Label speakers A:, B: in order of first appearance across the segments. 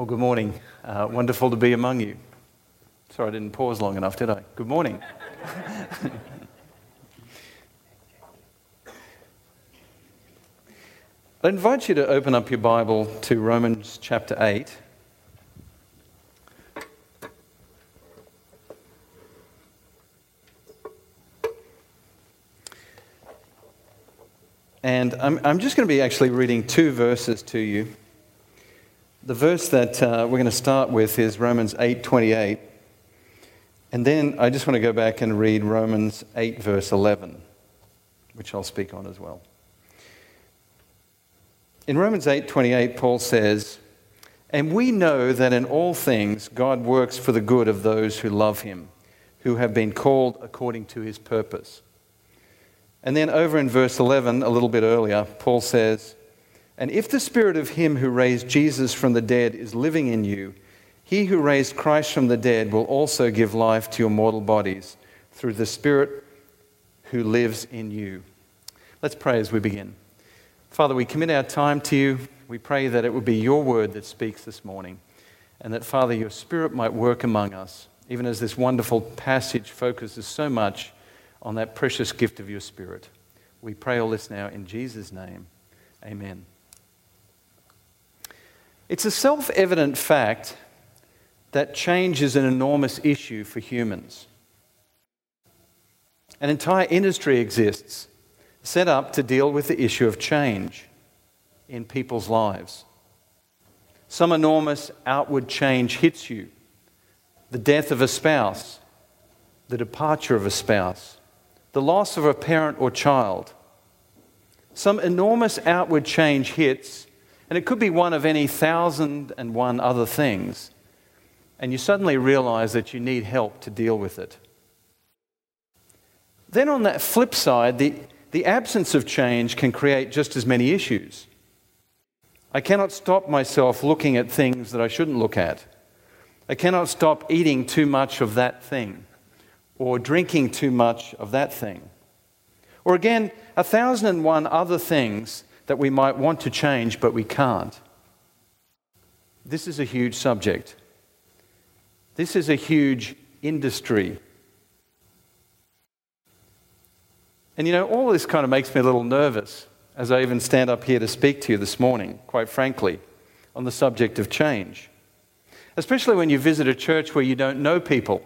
A: Well, good morning. Uh, wonderful to be among you. Sorry, I didn't pause long enough, did I? Good morning. I invite you to open up your Bible to Romans chapter 8. And I'm, I'm just going to be actually reading two verses to you. The verse that uh, we're going to start with is Romans 8:28. And then I just want to go back and read Romans 8 verse 11, which I'll speak on as well. In Romans 8:28 Paul says, "And we know that in all things God works for the good of those who love him, who have been called according to his purpose." And then over in verse 11, a little bit earlier, Paul says, And if the spirit of him who raised Jesus from the dead is living in you, he who raised Christ from the dead will also give life to your mortal bodies through the spirit who lives in you. Let's pray as we begin. Father, we commit our time to you. We pray that it would be your word that speaks this morning, and that, Father, your spirit might work among us, even as this wonderful passage focuses so much on that precious gift of your Spirit. We pray all this now in Jesus' name. Amen. It's a self evident fact that change is an enormous issue for humans. An entire industry exists set up to deal with the issue of change in people's lives. Some enormous outward change hits you the death of a spouse, the departure of a spouse, the loss of a parent or child. Some enormous outward change hits, and it could be one of any thousand and one other things, and you suddenly realize that you need help to deal with it. Then, on that flip side, the, the absence of change can create just as many issues. I cannot stop myself looking at things that I shouldn't look at. I cannot stop eating too much of that thing or drinking too much of that thing. Or again, a thousand and one other things that we might want to change, but we can't. This is a huge subject. This is a huge industry. And you know, all this kind of makes me a little nervous as I even stand up here to speak to you this morning, quite frankly, on the subject of change. Especially when you visit a church where you don't know people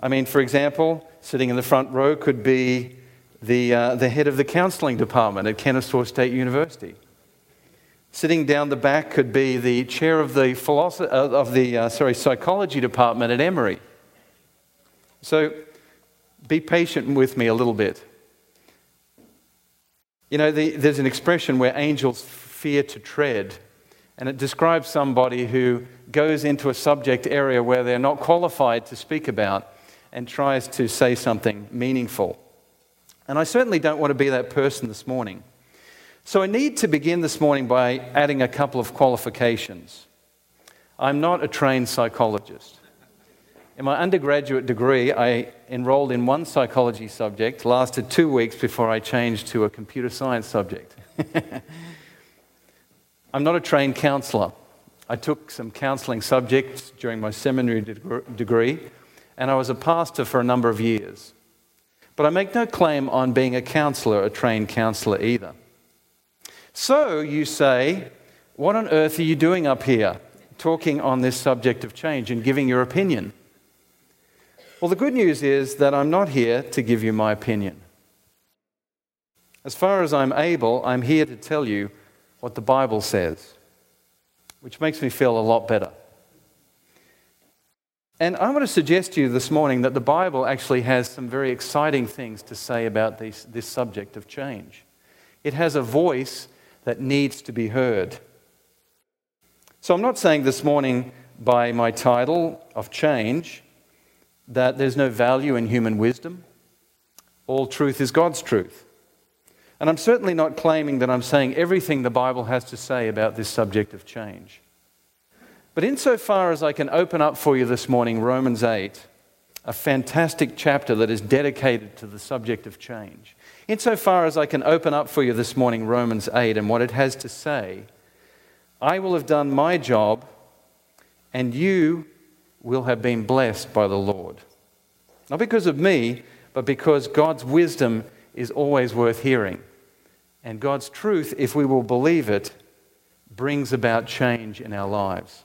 A: I mean, for example, sitting in the front row could be the, uh, the head of the counseling department at Kennesaw State University. Sitting down the back could be the chair of the, philosophy, uh, of the uh, sorry, psychology department at Emory. So be patient with me a little bit. You know, the, there's an expression where angels fear to tread, and it describes somebody who goes into a subject area where they're not qualified to speak about and tries to say something meaningful. And I certainly don't want to be that person this morning. So I need to begin this morning by adding a couple of qualifications. I'm not a trained psychologist. In my undergraduate degree, I enrolled in one psychology subject, lasted two weeks before I changed to a computer science subject. I'm not a trained counselor. I took some counseling subjects during my seminary degree, and I was a pastor for a number of years. But I make no claim on being a counselor, a trained counselor either. So you say, What on earth are you doing up here, talking on this subject of change and giving your opinion? Well, the good news is that I'm not here to give you my opinion. As far as I'm able, I'm here to tell you what the Bible says, which makes me feel a lot better. And I want to suggest to you this morning that the Bible actually has some very exciting things to say about this, this subject of change. It has a voice that needs to be heard. So I'm not saying this morning by my title of change that there's no value in human wisdom. All truth is God's truth. And I'm certainly not claiming that I'm saying everything the Bible has to say about this subject of change. But insofar as I can open up for you this morning Romans 8, a fantastic chapter that is dedicated to the subject of change, insofar as I can open up for you this morning Romans 8 and what it has to say, I will have done my job and you will have been blessed by the Lord. Not because of me, but because God's wisdom is always worth hearing. And God's truth, if we will believe it, brings about change in our lives.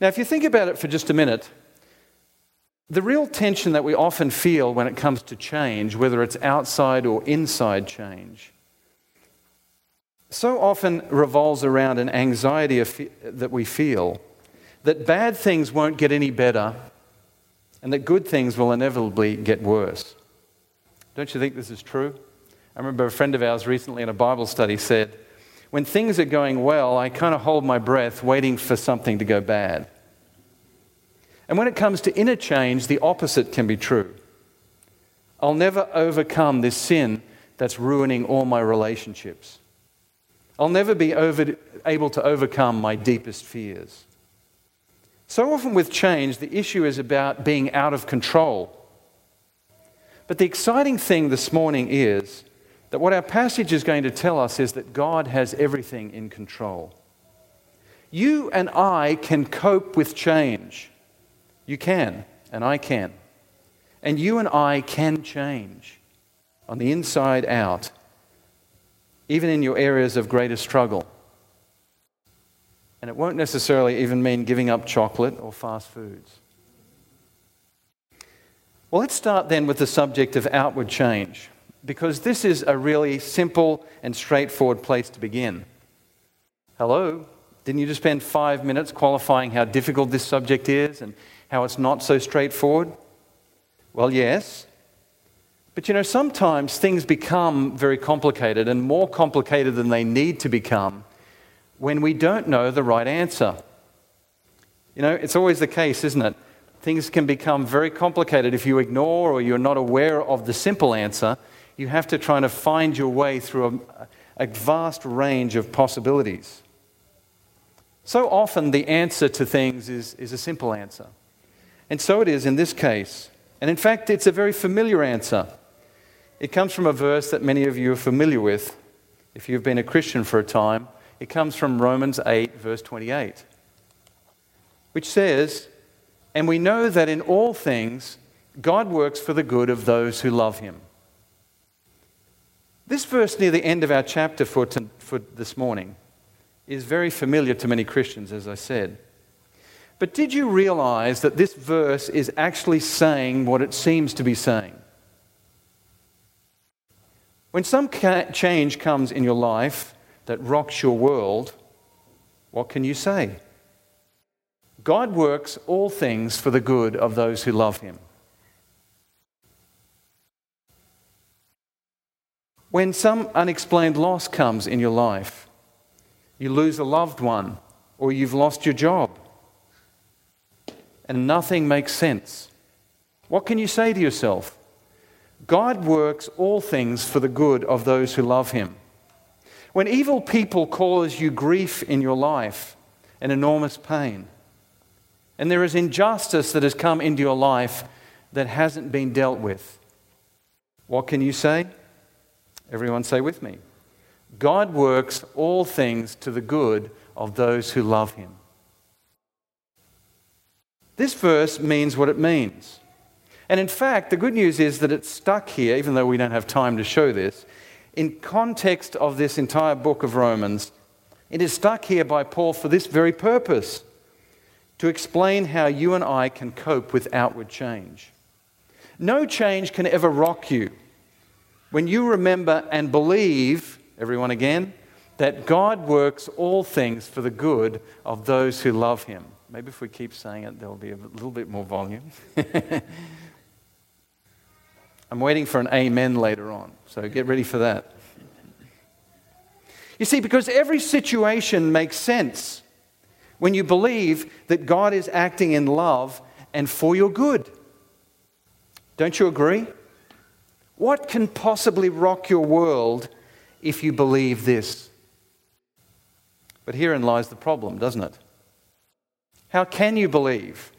A: Now, if you think about it for just a minute, the real tension that we often feel when it comes to change, whether it's outside or inside change, so often revolves around an anxiety that we feel that bad things won't get any better and that good things will inevitably get worse. Don't you think this is true? I remember a friend of ours recently in a Bible study said, When things are going well, I kind of hold my breath waiting for something to go bad. And when it comes to inner change, the opposite can be true. I'll never overcome this sin that's ruining all my relationships. I'll never be over, able to overcome my deepest fears. So often with change, the issue is about being out of control. But the exciting thing this morning is that what our passage is going to tell us is that God has everything in control. You and I can cope with change. You can, and I can. And you and I can change on the inside out, even in your areas of greatest struggle. And it won't necessarily even mean giving up chocolate or fast foods. Well, let's start then with the subject of outward change, because this is a really simple and straightforward place to begin. Hello? Didn't you just spend five minutes qualifying how difficult this subject is and how it's not so straightforward? Well, yes. But you know, sometimes things become very complicated and more complicated than they need to become when we don't know the right answer. You know, it's always the case, isn't it? Things can become very complicated if you ignore or you're not aware of the simple answer. You have to try to find your way through a, a vast range of possibilities. So often, the answer to things is, is a simple answer. And so it is in this case. And in fact, it's a very familiar answer. It comes from a verse that many of you are familiar with if you've been a Christian for a time. It comes from Romans 8, verse 28, which says, And we know that in all things God works for the good of those who love him. This verse near the end of our chapter for, to, for this morning is very familiar to many Christians, as I said. But did you realize that this verse is actually saying what it seems to be saying? When some change comes in your life that rocks your world, what can you say? God works all things for the good of those who love him. When some unexplained loss comes in your life, you lose a loved one, or you've lost your job, and nothing makes sense. What can you say to yourself? God works all things for the good of those who love him. When evil people cause you grief in your life and enormous pain, and there is injustice that has come into your life that hasn't been dealt with, what can you say? Everyone say with me. God works all things to the good of those who love him. This verse means what it means. And in fact, the good news is that it's stuck here, even though we don't have time to show this. In context of this entire book of Romans, it is stuck here by Paul for this very purpose to explain how you and I can cope with outward change. No change can ever rock you. When you remember and believe, everyone again, that God works all things for the good of those who love him. Maybe if we keep saying it, there'll be a little bit more volume. I'm waiting for an amen later on, so get ready for that. You see, because every situation makes sense when you believe that God is acting in love and for your good. Don't you agree? What can possibly rock your world if you believe this? But herein lies the problem, doesn't it? How can you believe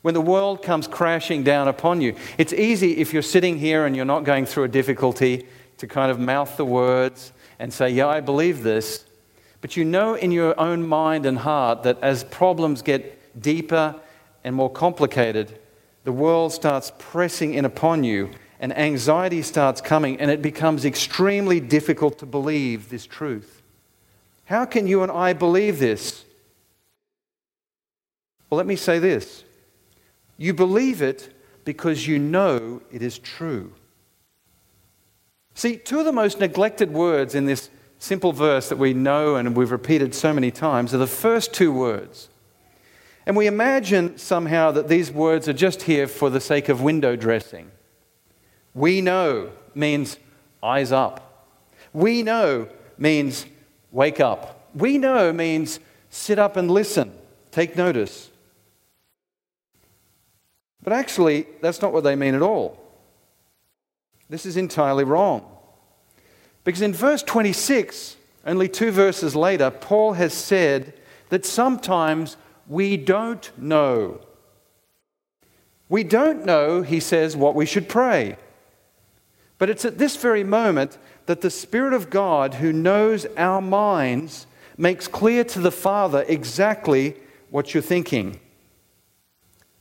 A: when the world comes crashing down upon you? It's easy if you're sitting here and you're not going through a difficulty to kind of mouth the words and say, Yeah, I believe this. But you know in your own mind and heart that as problems get deeper and more complicated, the world starts pressing in upon you and anxiety starts coming, and it becomes extremely difficult to believe this truth. How can you and I believe this? Well, let me say this you believe it because you know it is true. See, two of the most neglected words in this simple verse that we know and we've repeated so many times are the first two words. And we imagine somehow that these words are just here for the sake of window dressing. We know means eyes up. We know means wake up. We know means sit up and listen, take notice. But actually, that's not what they mean at all. This is entirely wrong. Because in verse 26, only two verses later, Paul has said that sometimes we don't know. We don't know, he says, what we should pray. But it's at this very moment that the Spirit of God, who knows our minds, makes clear to the Father exactly what you're thinking.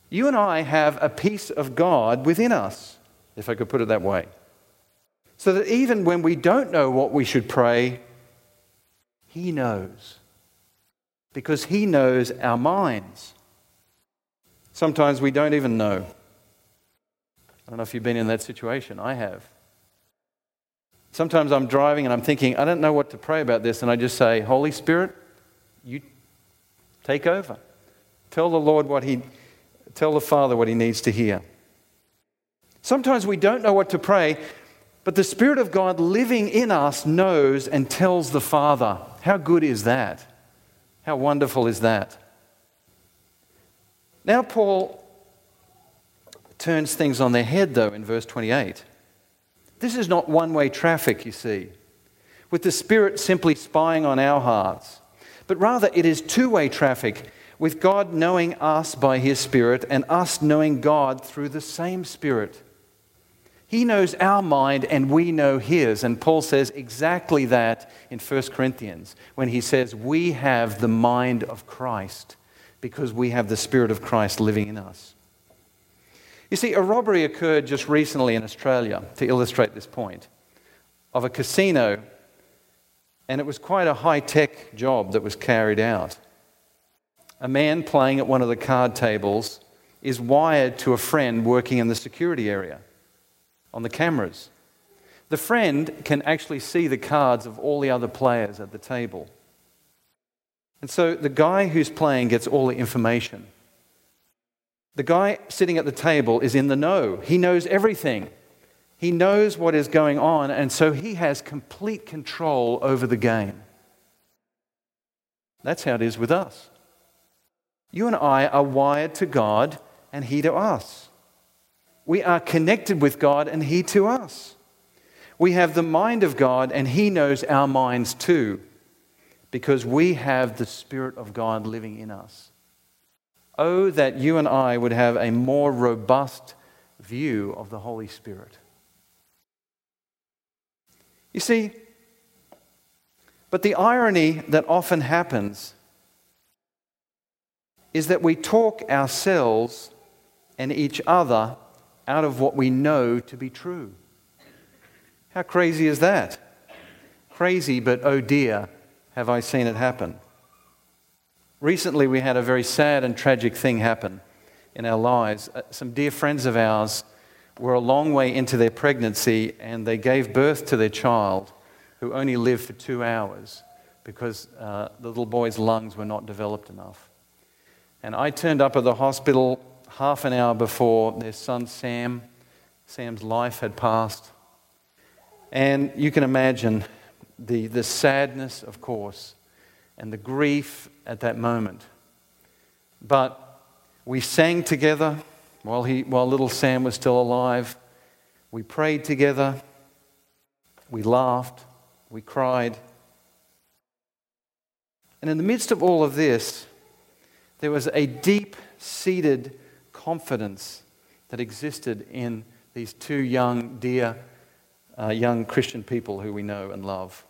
A: You and I have a piece of God within us, if I could put it that way. So that even when we don't know what we should pray, He knows. Because He knows our minds. Sometimes we don't even know. I don't know if you've been in that situation. I have. Sometimes I'm driving and I'm thinking, I don't know what to pray about this. And I just say, Holy Spirit, you take over. Tell the Lord what He Tell the Father what he needs to hear. Sometimes we don't know what to pray, but the Spirit of God living in us knows and tells the Father. How good is that? How wonderful is that? Now, Paul turns things on their head, though, in verse 28. This is not one way traffic, you see, with the Spirit simply spying on our hearts, but rather it is two way traffic with God knowing us by His Spirit and us knowing God through the same Spirit. He knows our mind and we know His. And Paul says exactly that in 1 Corinthians when he says, We have the mind of Christ because we have the Spirit of Christ living in us. You see, a robbery occurred just recently in Australia to illustrate this point of a casino, and it was quite a high tech job that was carried out a man playing at one of the card tables is wired to a friend working in the security area on the cameras. The friend can actually see the cards of all the other players at the table. And so the guy who's playing gets all the information. The guy sitting at the table is in the know. He knows everything. He knows what is going on, and so he has complete control over the game. That's how it is with us. You and I are wired to God and He to us. We are connected with God and He to us. We have the mind of God and He knows our minds too because we have the Spirit of God living in us. Oh, that you and I would have a more robust view of the Holy Spirit. You see, but the irony that often happens is that we talk ourselves and each other out of what we know to be true. How crazy is that? Crazy, but oh dear, have I seen it happen. Recently, we had a very sad and tragic thing happen in our lives. Uh, some dear friends of ours were a long way into their pregnancy and they gave birth to their child who only lived for two hours because uh, the little boy's lungs were not developed enough. And I turned up at the hospital half an hour before their son Sam. Sam's life had passed. And you can imagine the, the sadness, of course, and the grief at that moment. But we sang together while, he, while little Sam was still alive. We prayed together. We laughed. We cried. And in the midst of all of this, there was a deep seated confidence that existed in these two young, dear, uh, young Christian people who we know and love.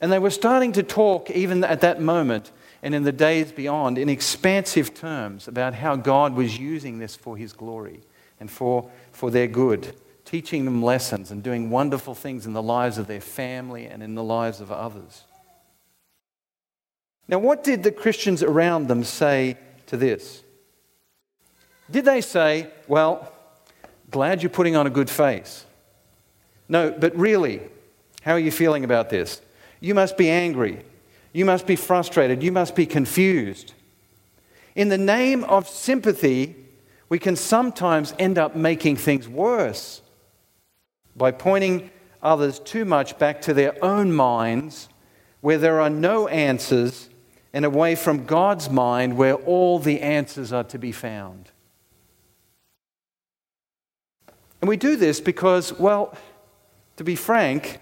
A: And they were starting to talk, even at that moment and in the days beyond, in expansive terms about how God was using this for his glory and for, for their good, teaching them lessons and doing wonderful things in the lives of their family and in the lives of others. Now, what did the Christians around them say to this? Did they say, Well, glad you're putting on a good face? No, but really, how are you feeling about this? You must be angry. You must be frustrated. You must be confused. In the name of sympathy, we can sometimes end up making things worse by pointing others too much back to their own minds where there are no answers and away from God's mind where all the answers are to be found. And we do this because, well, to be frank,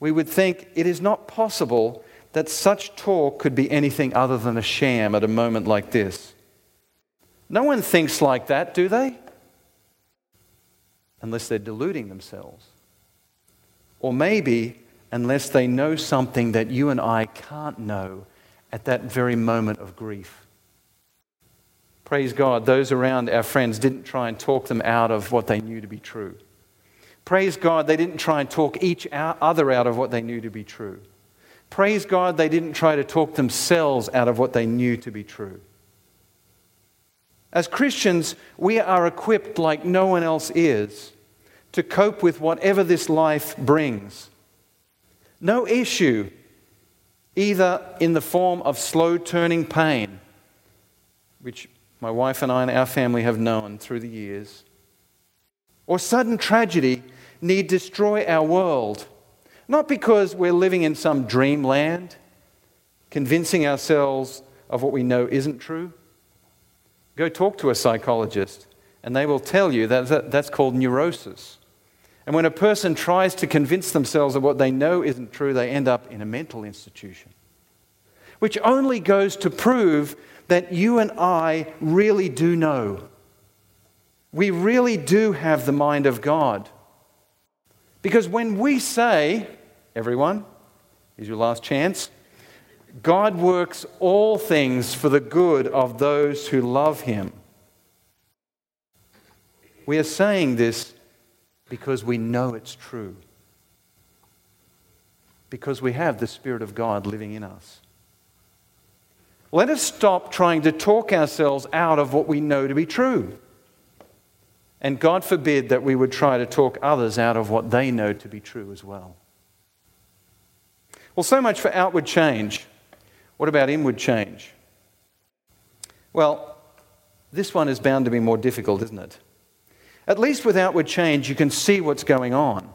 A: we would think it is not possible that such talk could be anything other than a sham at a moment like this. No one thinks like that, do they? Unless they're deluding themselves. Or maybe unless they know something that you and I can't know at that very moment of grief. Praise God, those around our friends didn't try and talk them out of what they knew to be true. Praise God, they didn't try and talk each other out of what they knew to be true. Praise God, they didn't try to talk themselves out of what they knew to be true. As Christians, we are equipped like no one else is to cope with whatever this life brings. No issue, either in the form of slow turning pain, which my wife and I and our family have known through the years, or sudden tragedy need destroy our world not because we're living in some dreamland, convincing ourselves of what we know isn't true. Go talk to a psychologist, and they will tell you that that's called neurosis. And when a person tries to convince themselves of what they know isn't true, they end up in a mental institution. Which only goes to prove that you and I really do know. We really do have the mind of God. Because when we say, Everyone, is your last chance. God works all things for the good of those who love him. We are saying this because we know it's true. Because we have the Spirit of God living in us. Let us stop trying to talk ourselves out of what we know to be true. And God forbid that we would try to talk others out of what they know to be true as well. Well, so much for outward change. What about inward change? Well, this one is bound to be more difficult, isn't it? At least with outward change, you can see what's going on.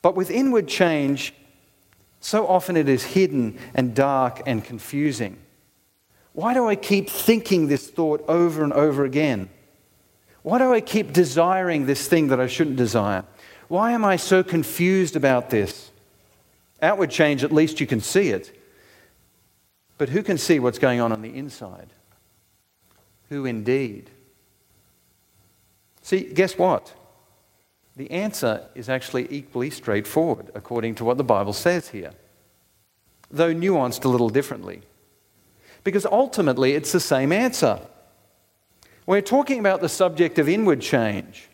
A: But with inward change, so often it is hidden and dark and confusing. Why do I keep thinking this thought over and over again? Why do I keep desiring this thing that I shouldn't desire? Why am I so confused about this? Outward change, at least you can see it. But who can see what's going on on the inside? Who indeed? See, guess what? The answer is actually equally straightforward, according to what the Bible says here, though nuanced a little differently. Because ultimately, it's the same answer. We're talking about the subject of inward change.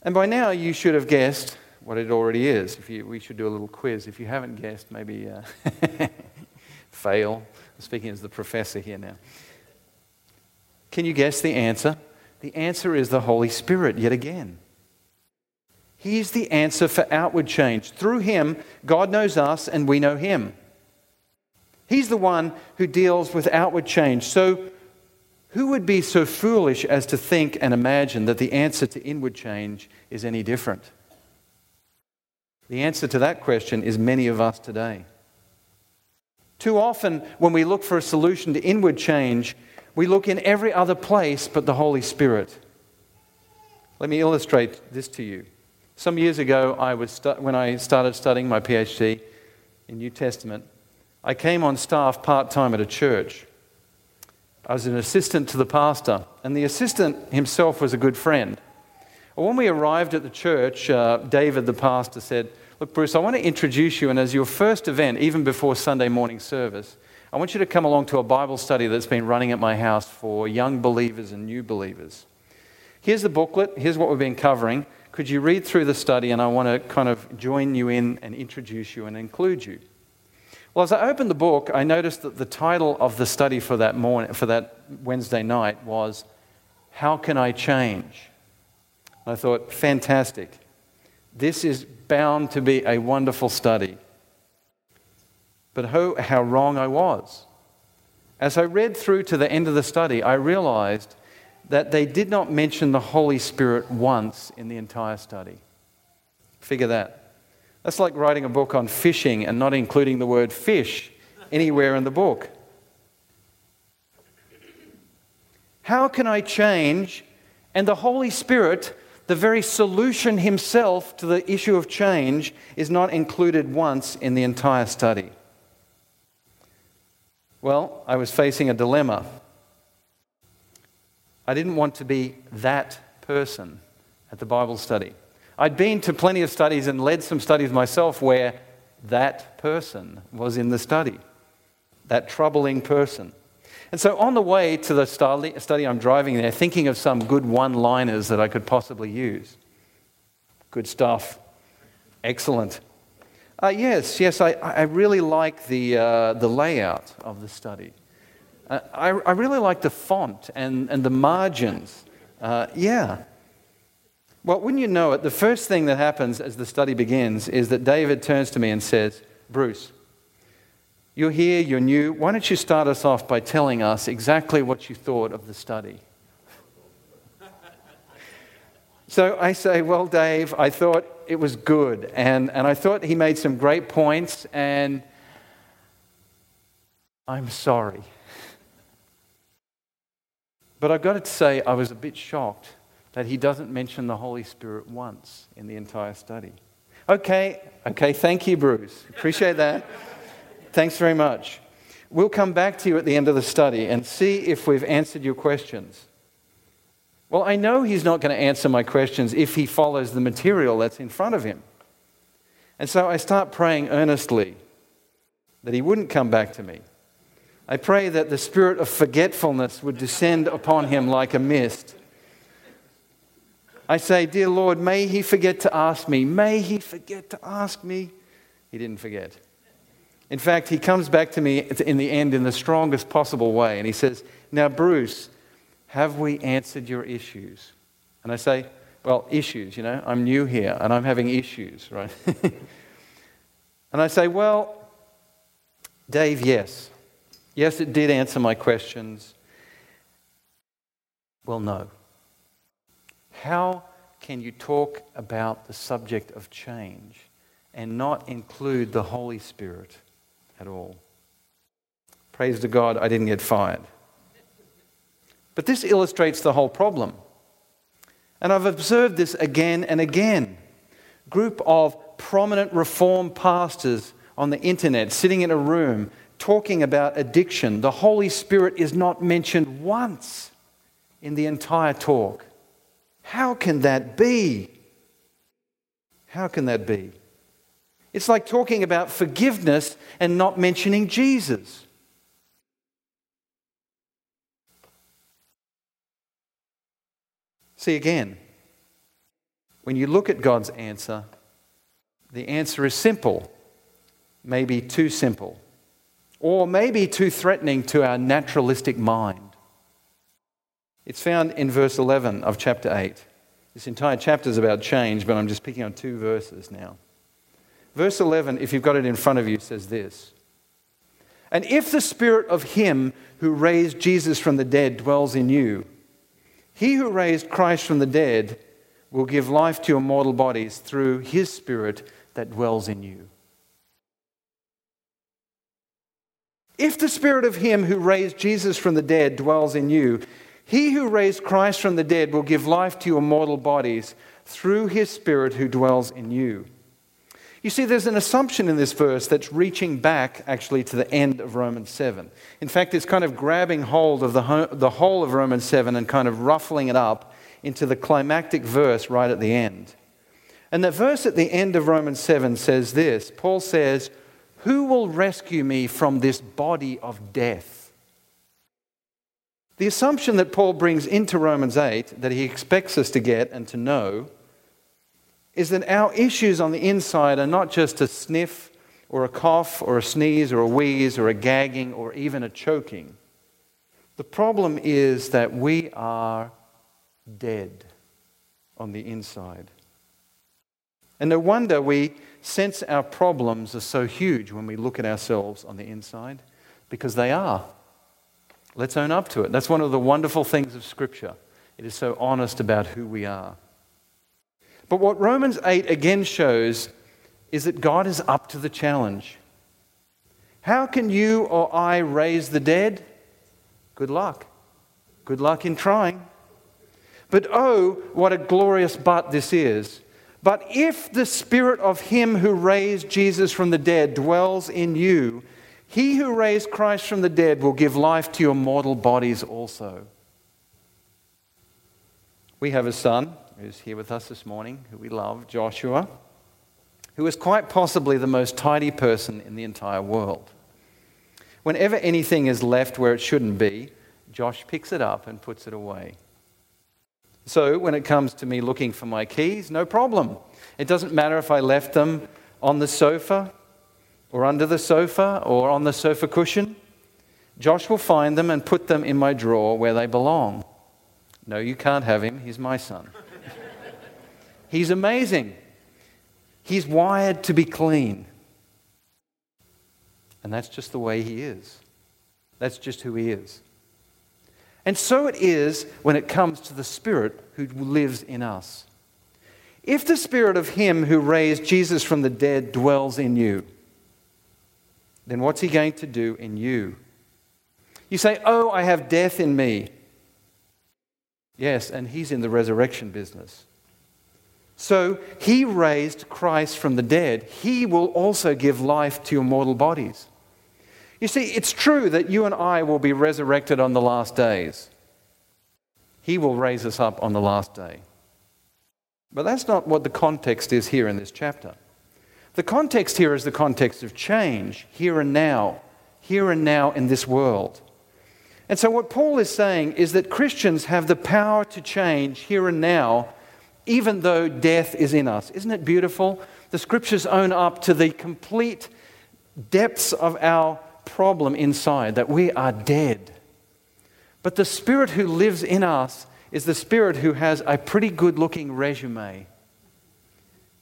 A: And by now, you should have guessed what it already is. If you, we should do a little quiz. If you haven't guessed, maybe uh, fail. Speaking as the professor here now. Can you guess the answer? The answer is the Holy Spirit, yet again. He's the answer for outward change. Through Him, God knows us and we know Him. He's the one who deals with outward change. So, who would be so foolish as to think and imagine that the answer to inward change is any different? The answer to that question is many of us today. Too often, when we look for a solution to inward change, we look in every other place but the Holy Spirit. Let me illustrate this to you. Some years ago, I was stu- when I started studying my PhD in New Testament, I came on staff part time at a church. I was an assistant to the pastor, and the assistant himself was a good friend. When we arrived at the church, uh, David, the pastor, said, Look, Bruce, I want to introduce you, and as your first event, even before Sunday morning service, I want you to come along to a Bible study that's been running at my house for young believers and new believers. Here's the booklet, here's what we've been covering. Could you read through the study? And I want to kind of join you in and introduce you and include you. Well, as I opened the book, I noticed that the title of the study for that, morning, for that Wednesday night was How Can I Change? I thought, fantastic. This is bound to be a wonderful study. But how, how wrong I was. As I read through to the end of the study, I realized that they did not mention the Holy Spirit once in the entire study. Figure that. That's like writing a book on fishing and not including the word fish anywhere in the book. How can I change? And the Holy Spirit, the very solution himself to the issue of change, is not included once in the entire study. Well, I was facing a dilemma. I didn't want to be that person at the Bible study. I'd been to plenty of studies and led some studies myself where that person was in the study, that troubling person. And so on the way to the study, I'm driving there thinking of some good one liners that I could possibly use. Good stuff. Excellent. Uh, yes, yes, I, I really like the, uh, the layout of the study. Uh, I, I really like the font and, and the margins. Uh, yeah. Well, wouldn't you know it, the first thing that happens as the study begins is that David turns to me and says, Bruce, you're here, you're new. Why don't you start us off by telling us exactly what you thought of the study? so I say, Well, Dave, I thought it was good. And, and I thought he made some great points, and I'm sorry. But I've got to say, I was a bit shocked that he doesn't mention the Holy Spirit once in the entire study. Okay, okay, thank you, Bruce. Appreciate that. Thanks very much. We'll come back to you at the end of the study and see if we've answered your questions. Well, I know he's not going to answer my questions if he follows the material that's in front of him. And so I start praying earnestly that he wouldn't come back to me. I pray that the spirit of forgetfulness would descend upon him like a mist I say, Dear Lord, may he forget to ask me. May he forget to ask me. He didn't forget. In fact, he comes back to me in the end in the strongest possible way and he says, Now, Bruce, have we answered your issues? And I say, Well, issues, you know, I'm new here and I'm having issues, right? and I say, Well, Dave, yes. Yes, it did answer my questions. Well, no. How can you talk about the subject of change and not include the Holy Spirit at all? Praise to God, I didn't get fired. But this illustrates the whole problem. And I've observed this again and again. Group of prominent reform pastors on the internet sitting in a room talking about addiction. The Holy Spirit is not mentioned once in the entire talk. How can that be? How can that be? It's like talking about forgiveness and not mentioning Jesus. See again, when you look at God's answer, the answer is simple, maybe too simple, or maybe too threatening to our naturalistic mind. It's found in verse 11 of chapter 8. This entire chapter is about change, but I'm just picking on two verses now. Verse 11, if you've got it in front of you, says this And if the spirit of him who raised Jesus from the dead dwells in you, he who raised Christ from the dead will give life to your mortal bodies through his spirit that dwells in you. If the spirit of him who raised Jesus from the dead dwells in you, he who raised Christ from the dead will give life to your mortal bodies through his Spirit who dwells in you. You see, there's an assumption in this verse that's reaching back actually to the end of Romans 7. In fact, it's kind of grabbing hold of the, the whole of Romans 7 and kind of ruffling it up into the climactic verse right at the end. And the verse at the end of Romans 7 says this Paul says, Who will rescue me from this body of death? The assumption that Paul brings into Romans 8 that he expects us to get and to know is that our issues on the inside are not just a sniff or a cough or a sneeze or a wheeze or a gagging or even a choking. The problem is that we are dead on the inside. And no wonder we sense our problems are so huge when we look at ourselves on the inside, because they are. Let's own up to it. That's one of the wonderful things of Scripture. It is so honest about who we are. But what Romans 8 again shows is that God is up to the challenge. How can you or I raise the dead? Good luck. Good luck in trying. But oh, what a glorious but this is. But if the spirit of him who raised Jesus from the dead dwells in you, he who raised Christ from the dead will give life to your mortal bodies also. We have a son who's here with us this morning, who we love, Joshua, who is quite possibly the most tidy person in the entire world. Whenever anything is left where it shouldn't be, Josh picks it up and puts it away. So when it comes to me looking for my keys, no problem. It doesn't matter if I left them on the sofa or under the sofa or on the sofa cushion. Josh will find them and put them in my drawer where they belong. No, you can't have him. He's my son. He's amazing. He's wired to be clean. And that's just the way he is. That's just who he is. And so it is when it comes to the Spirit who lives in us. If the Spirit of Him who raised Jesus from the dead dwells in you, then what's He going to do in you? You say, Oh, I have death in me. Yes, and He's in the resurrection business. So He raised Christ from the dead. He will also give life to your mortal bodies. You see, it's true that you and I will be resurrected on the last days. He will raise us up on the last day. But that's not what the context is here in this chapter. The context here is the context of change, here and now, here and now in this world. And so, what Paul is saying is that Christians have the power to change here and now, even though death is in us. Isn't it beautiful? The scriptures own up to the complete depths of our problem inside that we are dead. But the Spirit who lives in us is the Spirit who has a pretty good looking resume.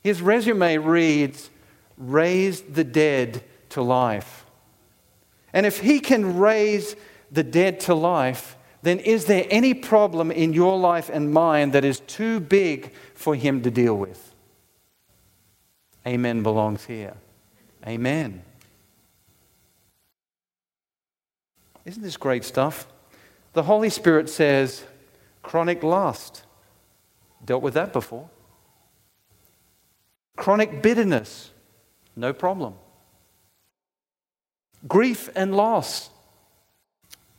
A: His resume reads, Raised the dead to life. And if he can raise the dead to life, then is there any problem in your life and mine that is too big for him to deal with? Amen belongs here. Amen. Isn't this great stuff? The Holy Spirit says, chronic lust. Dealt with that before. Chronic bitterness. No problem. Grief and loss.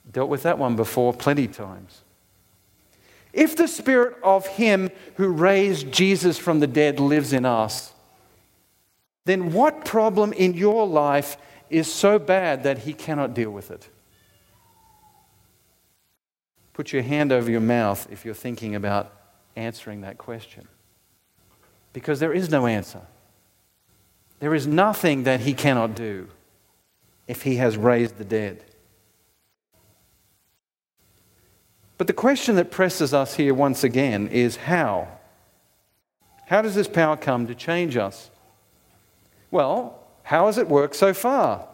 A: Dealt with that one before plenty times. If the spirit of him who raised Jesus from the dead lives in us, then what problem in your life is so bad that he cannot deal with it? Put your hand over your mouth if you're thinking about answering that question. Because there is no answer. There is nothing that he cannot do if he has raised the dead. But the question that presses us here once again is how? How does this power come to change us? Well, how has it worked so far?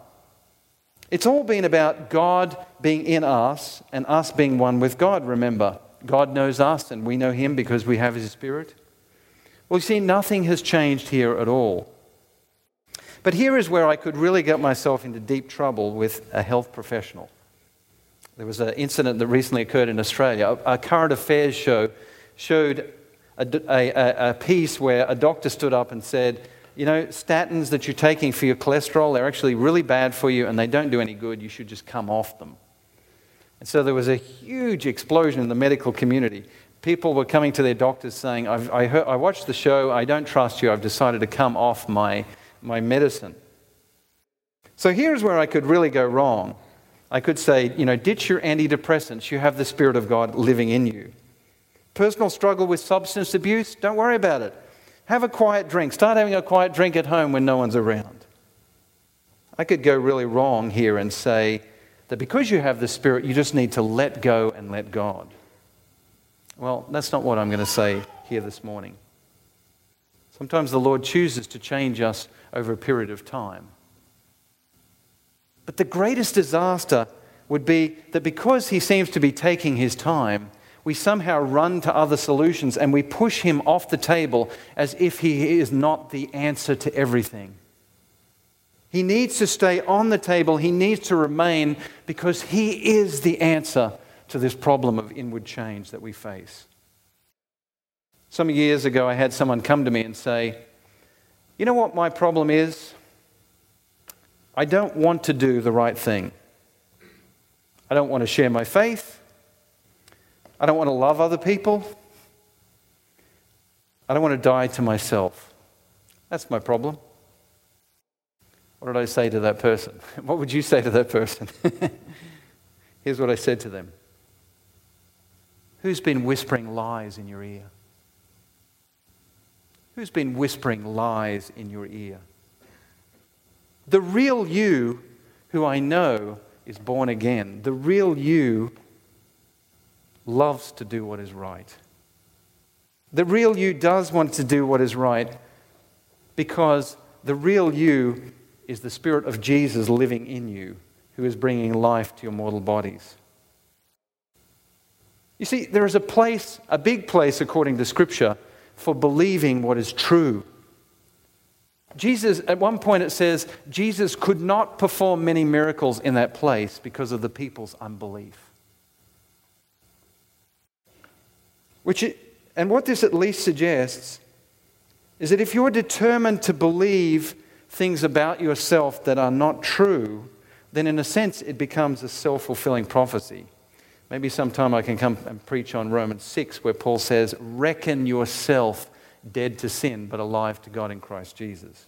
A: It's all been about God being in us and us being one with God, remember. God knows us and we know Him because we have His Spirit. Well, you see, nothing has changed here at all. But here is where I could really get myself into deep trouble with a health professional. There was an incident that recently occurred in Australia. A current affairs show showed a, a, a piece where a doctor stood up and said, you know, statins that you're taking for your cholesterol, they're actually really bad for you and they don't do any good. You should just come off them. And so there was a huge explosion in the medical community. people were coming to their doctors saying, I, heard, I watched the show, I don't trust you, I've decided to come off my, my medicine. So here's where I could really go wrong. I could say, you know, ditch your antidepressants, you have the Spirit of God living in you. Personal struggle with substance abuse, don't worry about it. Have a quiet drink. Start having a quiet drink at home when no one's around. I could go really wrong here and say that because you have the Spirit, you just need to let go and let God. Well, that's not what I'm going to say here this morning. Sometimes the Lord chooses to change us over a period of time. But the greatest disaster would be that because He seems to be taking His time, we somehow run to other solutions and we push him off the table as if he is not the answer to everything. He needs to stay on the table, he needs to remain because he is the answer to this problem of inward change that we face. Some years ago, I had someone come to me and say, You know what my problem is? I don't want to do the right thing. I don't want to share my faith. I don't want to love other people. I don't want to die to myself. That's my problem. What did I say to that person? What would you say to that person? Here's what I said to them Who's been whispering lies in your ear? Who's been whispering lies in your ear? The real you, who I know is born again, the real you loves to do what is right. The real you does want to do what is right because the real you is the Spirit of Jesus living in you, who is bringing life to your mortal bodies. You see, there is a place, a big place, according to Scripture, for believing what is true. Jesus, at one point it says, Jesus could not perform many miracles in that place because of the people's unbelief. Which it, and what this at least suggests is that if you're determined to believe things about yourself that are not true, then in a sense it becomes a self fulfilling prophecy. Maybe sometime I can come and preach on Romans 6, where Paul says, Reckon yourself dead to sin, but alive to God in Christ Jesus.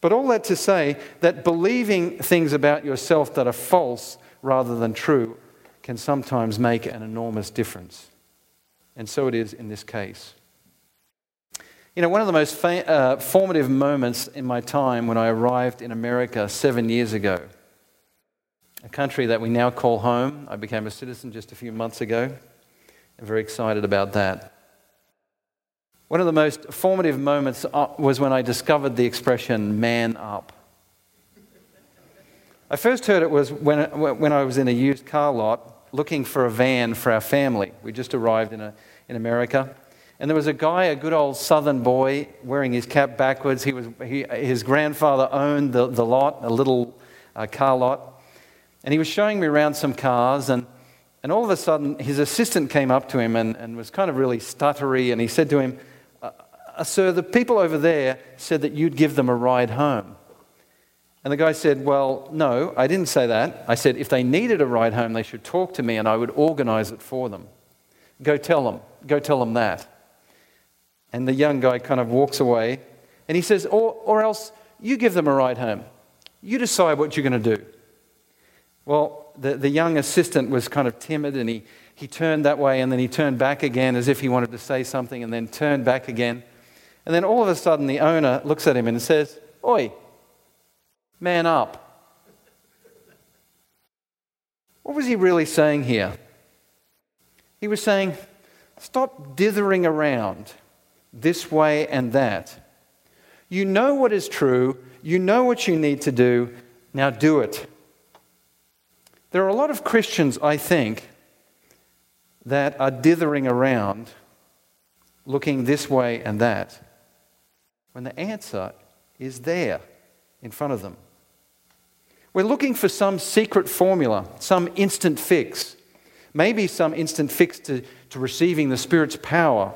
A: But all that to say that believing things about yourself that are false rather than true can sometimes make an enormous difference. And so it is in this case. You know, one of the most fa- uh, formative moments in my time when I arrived in America seven years ago, a country that we now call home. I became a citizen just a few months ago. I'm very excited about that. One of the most formative moments uh, was when I discovered the expression man up. I first heard it was when, when I was in a used car lot looking for a van for our family. We just arrived in, a, in America. And there was a guy, a good old southern boy, wearing his cap backwards. He was, he, his grandfather owned the, the lot, a little uh, car lot. And he was showing me around some cars. And, and all of a sudden, his assistant came up to him and, and was kind of really stuttery. And he said to him, uh, uh, Sir, the people over there said that you'd give them a ride home. And the guy said, Well, no, I didn't say that. I said, if they needed a ride home, they should talk to me and I would organize it for them. Go tell them. Go tell them that. And the young guy kind of walks away and he says, Or, or else you give them a ride home. You decide what you're going to do. Well, the, the young assistant was kind of timid and he, he turned that way and then he turned back again as if he wanted to say something and then turned back again. And then all of a sudden the owner looks at him and says, Oi, Man up. What was he really saying here? He was saying, Stop dithering around this way and that. You know what is true, you know what you need to do, now do it. There are a lot of Christians, I think, that are dithering around looking this way and that when the answer is there in front of them. We're looking for some secret formula, some instant fix, maybe some instant fix to, to receiving the Spirit's power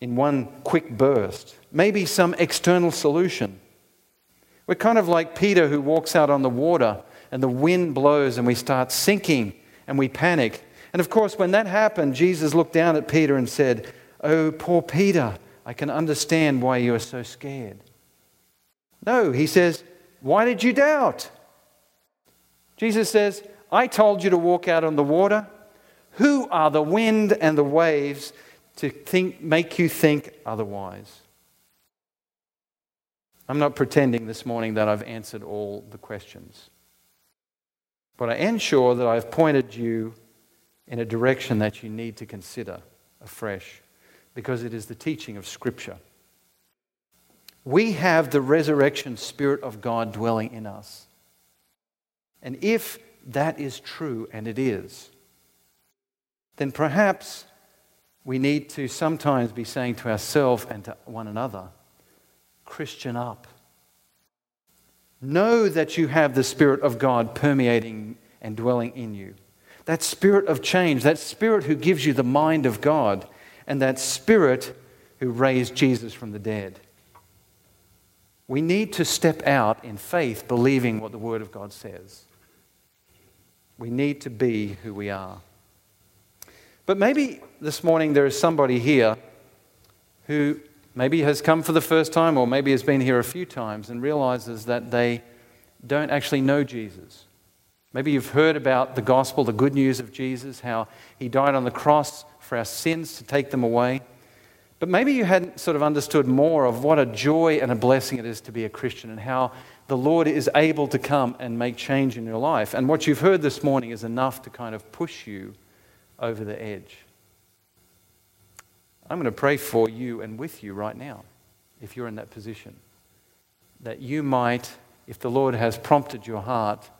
A: in one quick burst, maybe some external solution. We're kind of like Peter who walks out on the water and the wind blows and we start sinking and we panic. And of course, when that happened, Jesus looked down at Peter and said, Oh, poor Peter, I can understand why you are so scared. No, he says, Why did you doubt? Jesus says, I told you to walk out on the water. Who are the wind and the waves to think, make you think otherwise? I'm not pretending this morning that I've answered all the questions. But I am sure that I've pointed you in a direction that you need to consider afresh because it is the teaching of Scripture. We have the resurrection Spirit of God dwelling in us. And if that is true, and it is, then perhaps we need to sometimes be saying to ourselves and to one another, Christian up. Know that you have the Spirit of God permeating and dwelling in you. That Spirit of change, that Spirit who gives you the mind of God, and that Spirit who raised Jesus from the dead. We need to step out in faith, believing what the Word of God says. We need to be who we are. But maybe this morning there is somebody here who maybe has come for the first time or maybe has been here a few times and realizes that they don't actually know Jesus. Maybe you've heard about the gospel, the good news of Jesus, how he died on the cross for our sins to take them away. But maybe you hadn't sort of understood more of what a joy and a blessing it is to be a Christian and how the Lord is able to come and make change in your life. And what you've heard this morning is enough to kind of push you over the edge. I'm going to pray for you and with you right now, if you're in that position, that you might, if the Lord has prompted your heart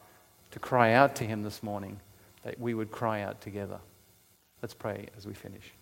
A: to cry out to Him this morning, that we would cry out together. Let's pray as we finish.